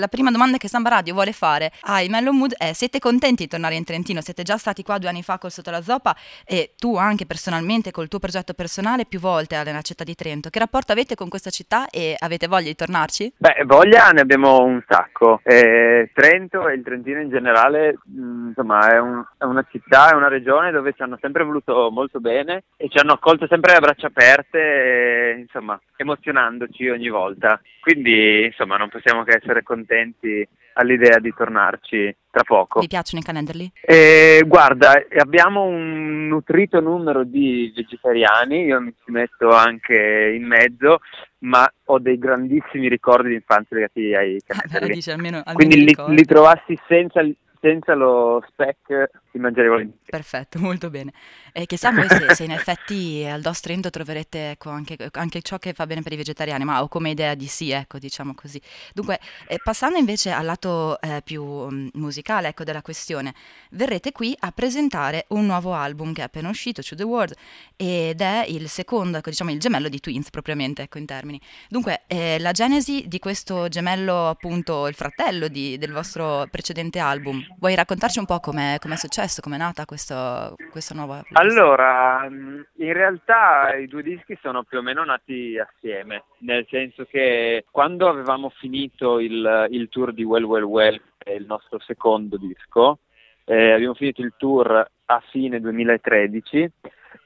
La prima domanda che Samba Radio vuole fare ai Mellow Mood è siete contenti di tornare in Trentino? Siete già stati qua due anni fa col Sotto la Zoppa e tu anche personalmente col tuo progetto personale più volte alla città di Trento. Che rapporto avete con questa città e avete voglia di tornarci? Beh, voglia ne abbiamo un sacco. Eh, Trento e il Trentino in generale, mm, insomma, è, un, è, una città, è una regione dove ci hanno sempre voluto molto bene e ci hanno accolto sempre a braccia aperte, e, insomma, emozionandoci ogni volta. Quindi, insomma, non possiamo che essere contenti all'idea di tornarci tra poco. Vi piacciono i calendarli? Eh, guarda, abbiamo un nutrito numero di vegetariani, io mi ci metto anche in mezzo, ma ho dei grandissimi ricordi di infanzia legati ai calendarli. Dice, almeno, almeno Quindi li, li, trovassi senza, senza lo spec ti mangerei volentieri. Perfetto, molto bene. E chissà poi se, se, in effetti al DOS Trento troverete ecco, anche, anche, ciò che fa bene per i vegetariani, ma ho come idea di sì, ecco, diciamo così. Dunque, eh, passando invece al lato eh, più um, musicale ecco, della questione, verrete qui a presentare un nuovo album che è appena uscito, To The World, ed è il secondo, ecco, diciamo il gemello di Twins propriamente, ecco, in termini. Dunque, eh, la genesi di questo gemello, appunto, il fratello di, del vostro precedente album, vuoi raccontarci un po' come è successo? Come è nata questa, questa nuova playlist? Allora, mm, in realtà i due dischi sono più o meno nati assieme, nel senso che quando avevamo finito il, il tour di Well Well Well, il nostro secondo disco, eh, abbiamo finito il tour a fine 2013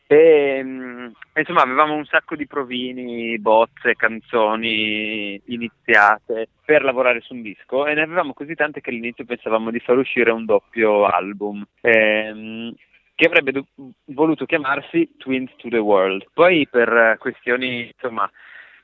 e mm, insomma avevamo un sacco di provini, bozze, canzoni iniziate per lavorare su un disco e ne avevamo così tante che all'inizio pensavamo di far uscire un doppio album. Ehm, che avrebbe do- voluto chiamarsi Twins to the World. Poi per questioni insomma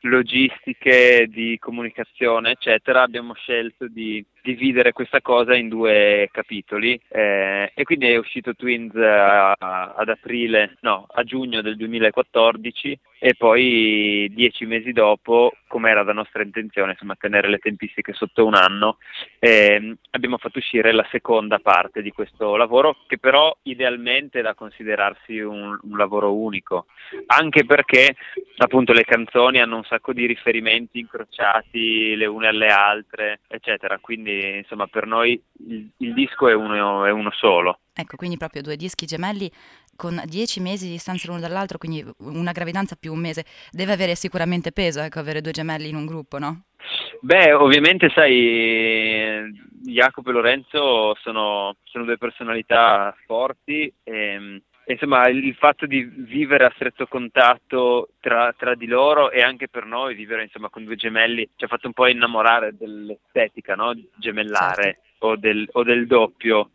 logistiche, di comunicazione, eccetera, abbiamo scelto di dividere questa cosa in due capitoli eh, e quindi è uscito Twins a, a, ad aprile, no, a giugno del 2014 e poi dieci mesi dopo, come era la nostra intenzione, insomma, tenere le tempistiche sotto un anno, eh, abbiamo fatto uscire la seconda parte di questo lavoro che però idealmente è da considerarsi un, un lavoro unico, anche perché appunto le canzoni hanno un sacco di riferimenti incrociati le une alle altre, eccetera, quindi quindi insomma per noi il, il disco è uno, è uno solo. Ecco, quindi proprio due dischi gemelli con dieci mesi di distanza l'uno dall'altro, quindi una gravidanza più un mese, deve avere sicuramente peso, ecco, avere due gemelli in un gruppo, no? Beh, ovviamente sai, Jacopo e Lorenzo sono, sono due personalità forti e insomma il fatto di vivere a stretto contatto tra, tra, di loro e anche per noi vivere insomma con due gemelli ci ha fatto un po' innamorare dell'estetica no? gemellare certo. o, del, o, del, doppio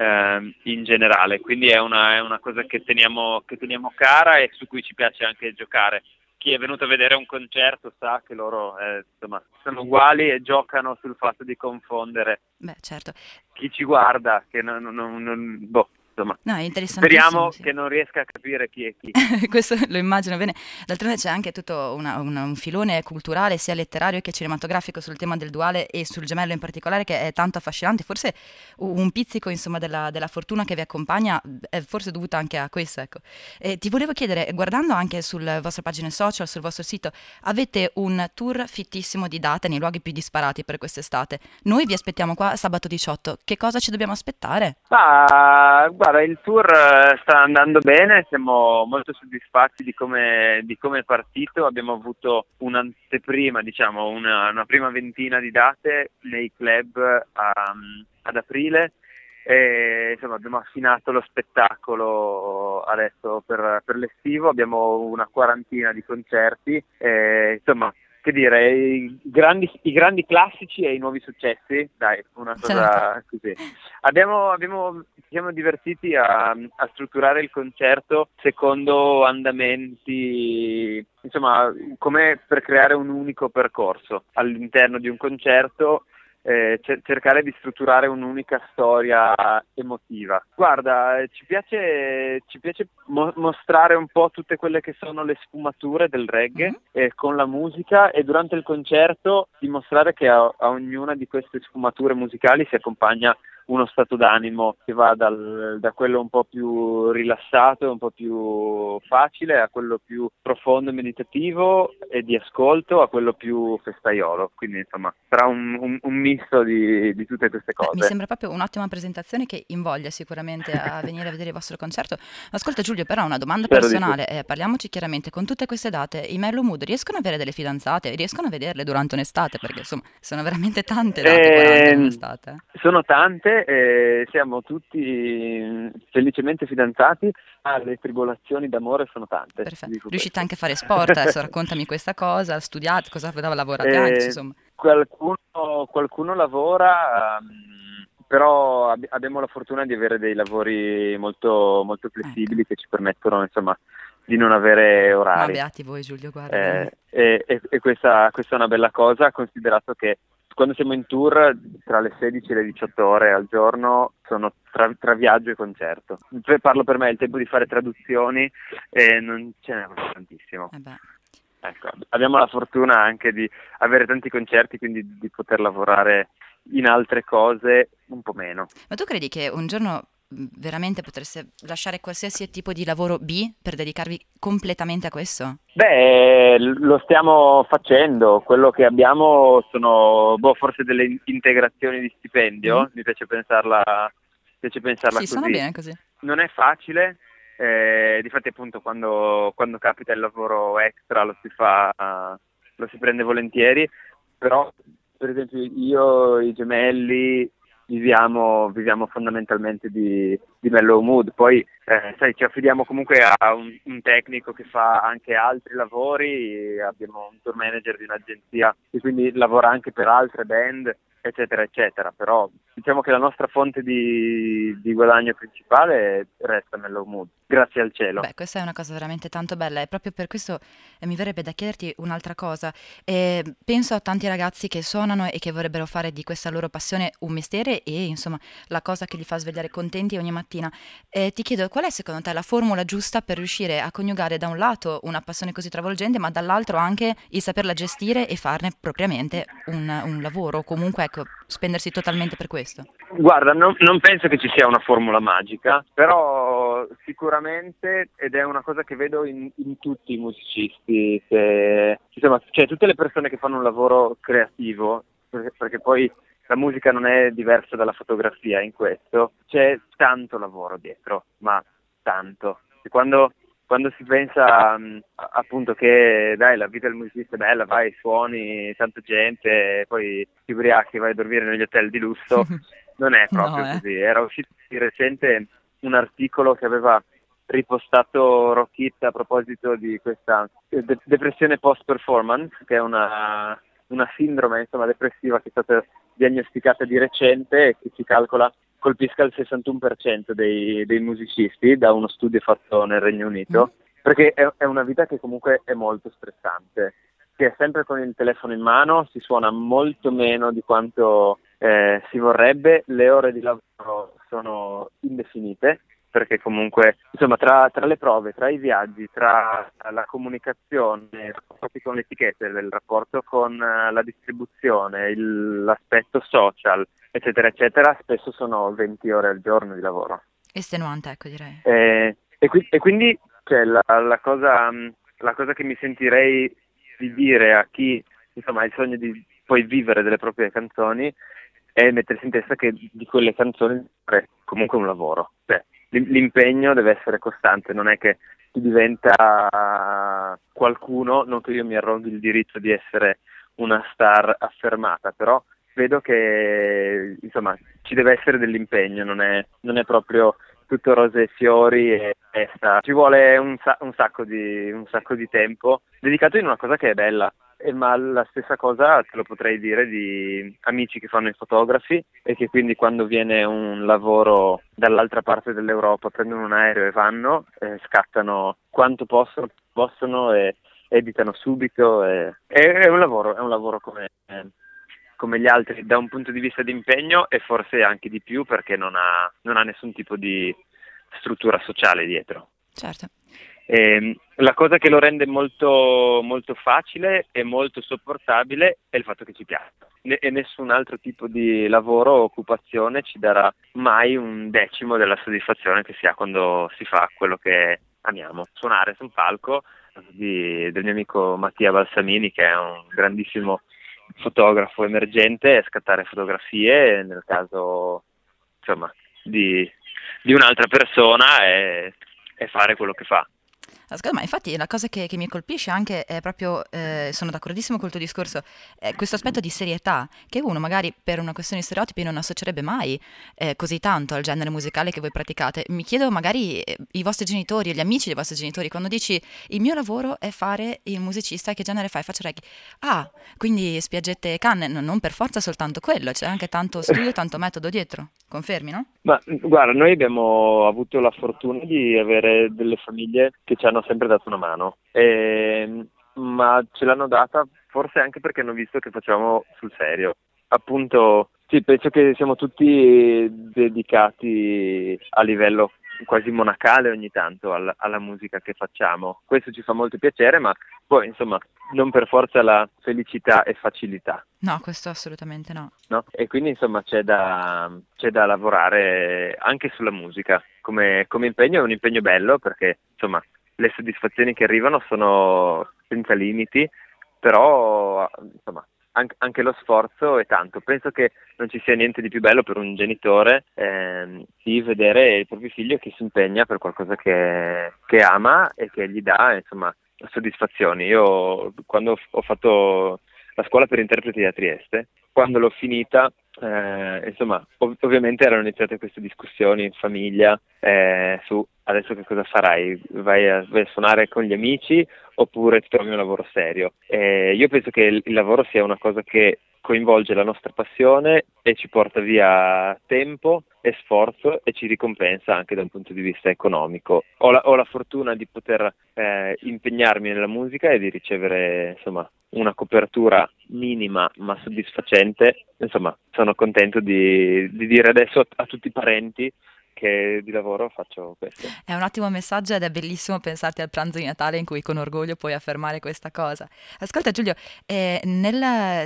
eh, in generale. Quindi è una, è una cosa che teniamo, che teniamo, cara e su cui ci piace anche giocare. Chi è venuto a vedere un concerto sa che loro eh, insomma, sono uguali e giocano sul fatto di confondere. Beh, certo. chi ci guarda che non, non, non boh, insomma. No. Speriamo sì. che non riesca a capire chi è chi. Questo lo immagino bene. D'altronde c'è anche tutto una, una, un filone culturale, sia letterario che cinematografico, sul tema del duale e sul gemello in particolare, che è tanto affascinante. Forse un pizzico, insomma, della, della fortuna che vi accompagna è forse dovuta anche a questo, ecco. E ti volevo chiedere, guardando anche sulle vostre pagine social, sul vostro sito, avete un tour fittissimo di date nei luoghi più disparati per quest'estate. Noi vi aspettiamo qua sabato 18. Che cosa ci dobbiamo aspettare? Ah, guarda, Guarda, il tour eh, sta andando bene, siamo molto soddisfatti di come, di come è partito, abbiamo avuto un'anteprima, diciamo, una, una, prima ventina di date nei club um, ad aprile. E insomma abbiamo affinato lo spettacolo adesso per, per l'estivo, abbiamo una quarantina di concerti e insomma che dire, i grandi, i grandi, classici e i nuovi successi, dai, una cosa certo. così. Abbiamo, abbiamo, ci siamo divertiti a, a, strutturare il concerto secondo andamenti, insomma, come per creare un unico percorso all'interno di un concerto eh, cercare di strutturare un'unica storia emotiva. Guarda, ci piace, ci piace mo- mostrare un po' tutte quelle che sono le sfumature del reggae mm-hmm. eh, con la musica e durante il concerto dimostrare che a, a ognuna di queste sfumature musicali si accompagna uno stato d'animo che va dal, da quello un po' più rilassato, un po' più facile, a quello più profondo e meditativo e di ascolto, a quello più festaiolo. Quindi insomma sarà un, un, un misto di, di, tutte queste cose. Mi sembra proprio un'ottima presentazione che invoglia sicuramente a venire a vedere il vostro concerto. Ascolta Giulio, però una domanda Spero personale, eh, parliamoci chiaramente, con tutte queste date i Mellow Mood riescono ad avere delle fidanzate? Riescono a vederle durante un'estate? Perché insomma sono veramente tante date eh, in estate. Sono tante, eh, siamo tutti felicemente fidanzati, ma le tribolazioni d'amore sono tante. Perfetto. Riuscite anche a fare sport? Adesso raccontami questa cosa, studiate, cosa lavorate anche, insomma. Qualcuno, qualcuno lavora... Um, però ab- abbiamo la fortuna di avere dei lavori molto, molto flessibili ecco. che ci permettono insomma, di non avere orari. Ma beati voi Giulio, guarda. Eh, e, e, e questa, questa, è una bella cosa, considerato che quando siamo in tour tra le 16 e le 18 ore al giorno sono tra, tra viaggio e concerto. Parlo per me, il tempo di fare traduzioni e non ce n'è tantissimo. Eh ecco, abbiamo la fortuna anche di avere tanti concerti, quindi di poter lavorare in altre cose un po' meno. Ma tu credi che un giorno veramente potreste lasciare qualsiasi tipo di lavoro B per dedicarvi completamente a questo? Beh, lo stiamo facendo, quello che abbiamo sono boh, forse delle integrazioni di stipendio, mm. mi piace pensarla, mi piace pensarla sì, così. Suona bene così. Non è facile, eh, difatti appunto quando, quando, capita il lavoro extra lo si fa, lo si prende volentieri, però per esempio io, i gemelli, viviamo, viviamo fondamentalmente di, di, mellow mood. Poi eh, sai, ci affidiamo comunque a un, un, tecnico che fa anche altri lavori, abbiamo un tour manager di un'agenzia che quindi lavora anche per altre band eccetera, eccetera. Però diciamo che la nostra fonte di, di guadagno principale resta Mellow Mood, grazie al cielo. Beh, questa è una cosa veramente tanto bella e proprio per questo eh, mi verrebbe da chiederti un'altra cosa. Eh, penso a tanti ragazzi che suonano e che vorrebbero fare di questa loro passione un mestiere e insomma la cosa che li fa svegliare contenti ogni mattina. Eh, ti chiedo qual è secondo te la formula giusta per riuscire a coniugare da un lato una passione così travolgente ma dall'altro anche il saperla gestire e farne propriamente un, un lavoro, comunque ecco, spendersi totalmente per questo? Guarda, non, non, penso che ci sia una formula magica, però sicuramente, ed è una cosa che vedo in, in tutti i musicisti, che, insomma, cioè tutte le persone che fanno un lavoro creativo, perché, perché poi la musica non è diversa dalla fotografia in questo, c'è tanto lavoro dietro, ma tanto. E quando quando si pensa um, appunto che dai la vita del musicista è bella, vai, suoni, tanta gente, poi ti ubriachi, vai a dormire negli hotel di lusso, non è proprio no, eh. così. Era uscito di recente un articolo che aveva ripostato Rockit a proposito di questa de- depressione post-performance, che è una, una sindrome insomma, depressiva che è stata diagnosticata di recente e che si calcola colpisca il 61% dei, dei, musicisti da uno studio fatto nel Regno Unito, mm. perché è, è, una vita che comunque è molto stressante. Si è sempre con il telefono in mano, si suona molto meno di quanto eh, si vorrebbe, le ore di lavoro sono indefinite perché comunque insomma tra, tra, le prove, tra i viaggi, tra la comunicazione, i rapporti con le etichette, il rapporto con uh, la distribuzione, il, l'aspetto social, eccetera, eccetera, spesso sono 20 ore al giorno di lavoro. Estenuante, ecco direi. Eh, e, qui, e, quindi cioè, la, la, cosa, la, cosa, che mi sentirei di dire a chi insomma, ha il sogno di poi vivere delle proprie canzoni è mettersi in testa che di quelle canzoni è comunque un lavoro. Cioè, l'impegno deve essere costante, non è che si diventa qualcuno, non che io mi arroghi il diritto di essere una star affermata, però vedo che insomma ci deve essere dell'impegno, non è, non è proprio tutto rose e fiori e festa. Ci vuole un, sa- un, sacco di, un, sacco di, tempo dedicato in una cosa che è bella. E, ma la stessa cosa te lo potrei dire di amici che fanno i fotografi e che quindi quando viene un lavoro dall'altra parte dell'Europa prendono un aereo e vanno, e scattano quanto possono, possono e editano subito. E, è, un lavoro, è un lavoro come, come gli altri da un punto di vista di impegno e forse anche di più perché non ha, non ha nessun tipo di struttura sociale dietro. Certo. E, la cosa che lo rende molto, molto facile e molto sopportabile è il fatto che ci piace e nessun altro tipo di lavoro o occupazione ci darà mai un decimo della soddisfazione che si ha quando si fa quello che amiamo. Suonare su un palco di, del mio amico Mattia Balsamini che è un grandissimo fotografo emergente scattare fotografie nel caso insomma, di, di un'altra persona e, e fare quello che fa. Me, infatti, la cosa che, che mi colpisce anche è proprio, eh, sono d'accordissimo col tuo discorso, è questo aspetto di serietà, che uno magari per una questione di stereotipi non associerebbe mai eh, così tanto al genere musicale che voi praticate. Mi chiedo magari eh, i vostri genitori, gli amici dei vostri genitori, quando dici il mio lavoro è fare il musicista, che genere fai? Faccio reggae. Ah, quindi spiaggette e canne, no, non per forza soltanto quello, c'è anche tanto studio, tanto metodo dietro. Confermi, no? Ma guarda, noi abbiamo avuto la fortuna di avere delle famiglie che ci hanno sempre dato una mano, e, ma ce l'hanno data forse anche perché hanno visto che facevamo sul serio. Appunto, sì, penso che siamo tutti dedicati a livello quasi monacale ogni tanto alla, alla, musica che facciamo. Questo ci fa molto piacere, ma poi insomma non per forza la felicità e facilità. No, questo assolutamente no. no? E quindi insomma c'è da, c'è da lavorare anche sulla musica. Come, come impegno è un impegno bello perché insomma le soddisfazioni che arrivano sono senza limiti, però insomma anche lo sforzo è tanto. Penso che non ci sia niente di più bello per un genitore ehm, di vedere il proprio figlio che si impegna per qualcosa che, che ama e che gli dà insomma, soddisfazioni. Io quando ho fatto la scuola per interpreti a Trieste, quando l'ho finita, eh, insomma, ov- ovviamente erano iniziate queste discussioni in famiglia eh, su adesso che cosa farai? Vai a, vai a, suonare con gli amici oppure ti trovi un lavoro serio? Eh, io penso che il, il lavoro sia una cosa che coinvolge la nostra passione e ci porta via tempo e sforzo e ci ricompensa anche da un punto di vista economico. Ho la, ho la fortuna di poter eh, impegnarmi nella musica e di ricevere insomma, una copertura minima ma soddisfacente. Insomma, sono contento di, di dire adesso a, a tutti i parenti che di lavoro faccio questo. È un ottimo messaggio ed è bellissimo pensarti al pranzo di Natale in cui con orgoglio puoi affermare questa cosa. Ascolta Giulio, eh, nel,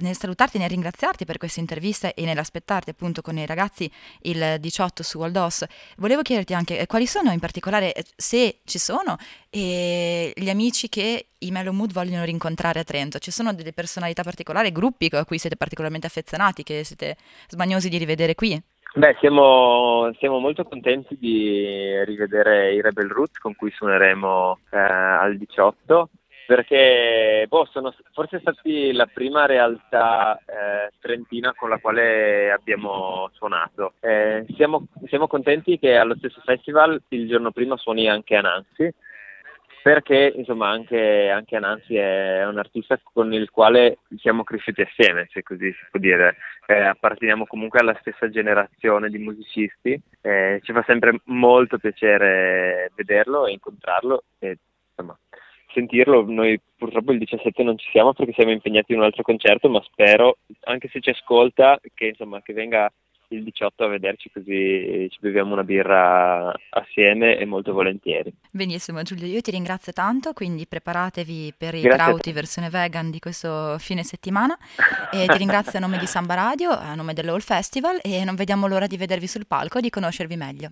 nel, salutarti, nel ringraziarti per questa intervista e nell'aspettarti appunto con i ragazzi il 18 su Waldos, volevo chiederti anche eh, quali sono in particolare, eh, se ci sono, eh, gli amici che i Melo Mood vogliono rincontrare a Trento. Ci sono delle personalità particolari, gruppi a cui siete particolarmente affezionati, che siete smaniosi di rivedere qui? Beh, siamo, siamo, molto contenti di rivedere i Rebel Roots con cui suoneremo eh, al 18 perché boh, sono forse stati la prima realtà eh, trentina con la quale abbiamo suonato. Eh, siamo, siamo, contenti che allo stesso festival il giorno prima suoni anche Anansi perché insomma anche, anche Anansi è un artista con il quale siamo cresciuti assieme, se così si può dire, eh, apparteniamo comunque alla stessa generazione di musicisti, eh, ci fa sempre molto piacere vederlo e incontrarlo e insomma sentirlo, noi purtroppo il 17 non ci siamo perché siamo impegnati in un altro concerto, ma spero, anche se ci ascolta, che, insomma, che venga il 18 a vederci così ci beviamo una birra assieme e molto volentieri. Benissimo Giulio, io ti ringrazio tanto, quindi preparatevi per i Grauti versione vegan di questo fine settimana e ti ringrazio a nome di Samba Radio, a nome dell'All Festival e non vediamo l'ora di vedervi sul palco e di conoscervi meglio.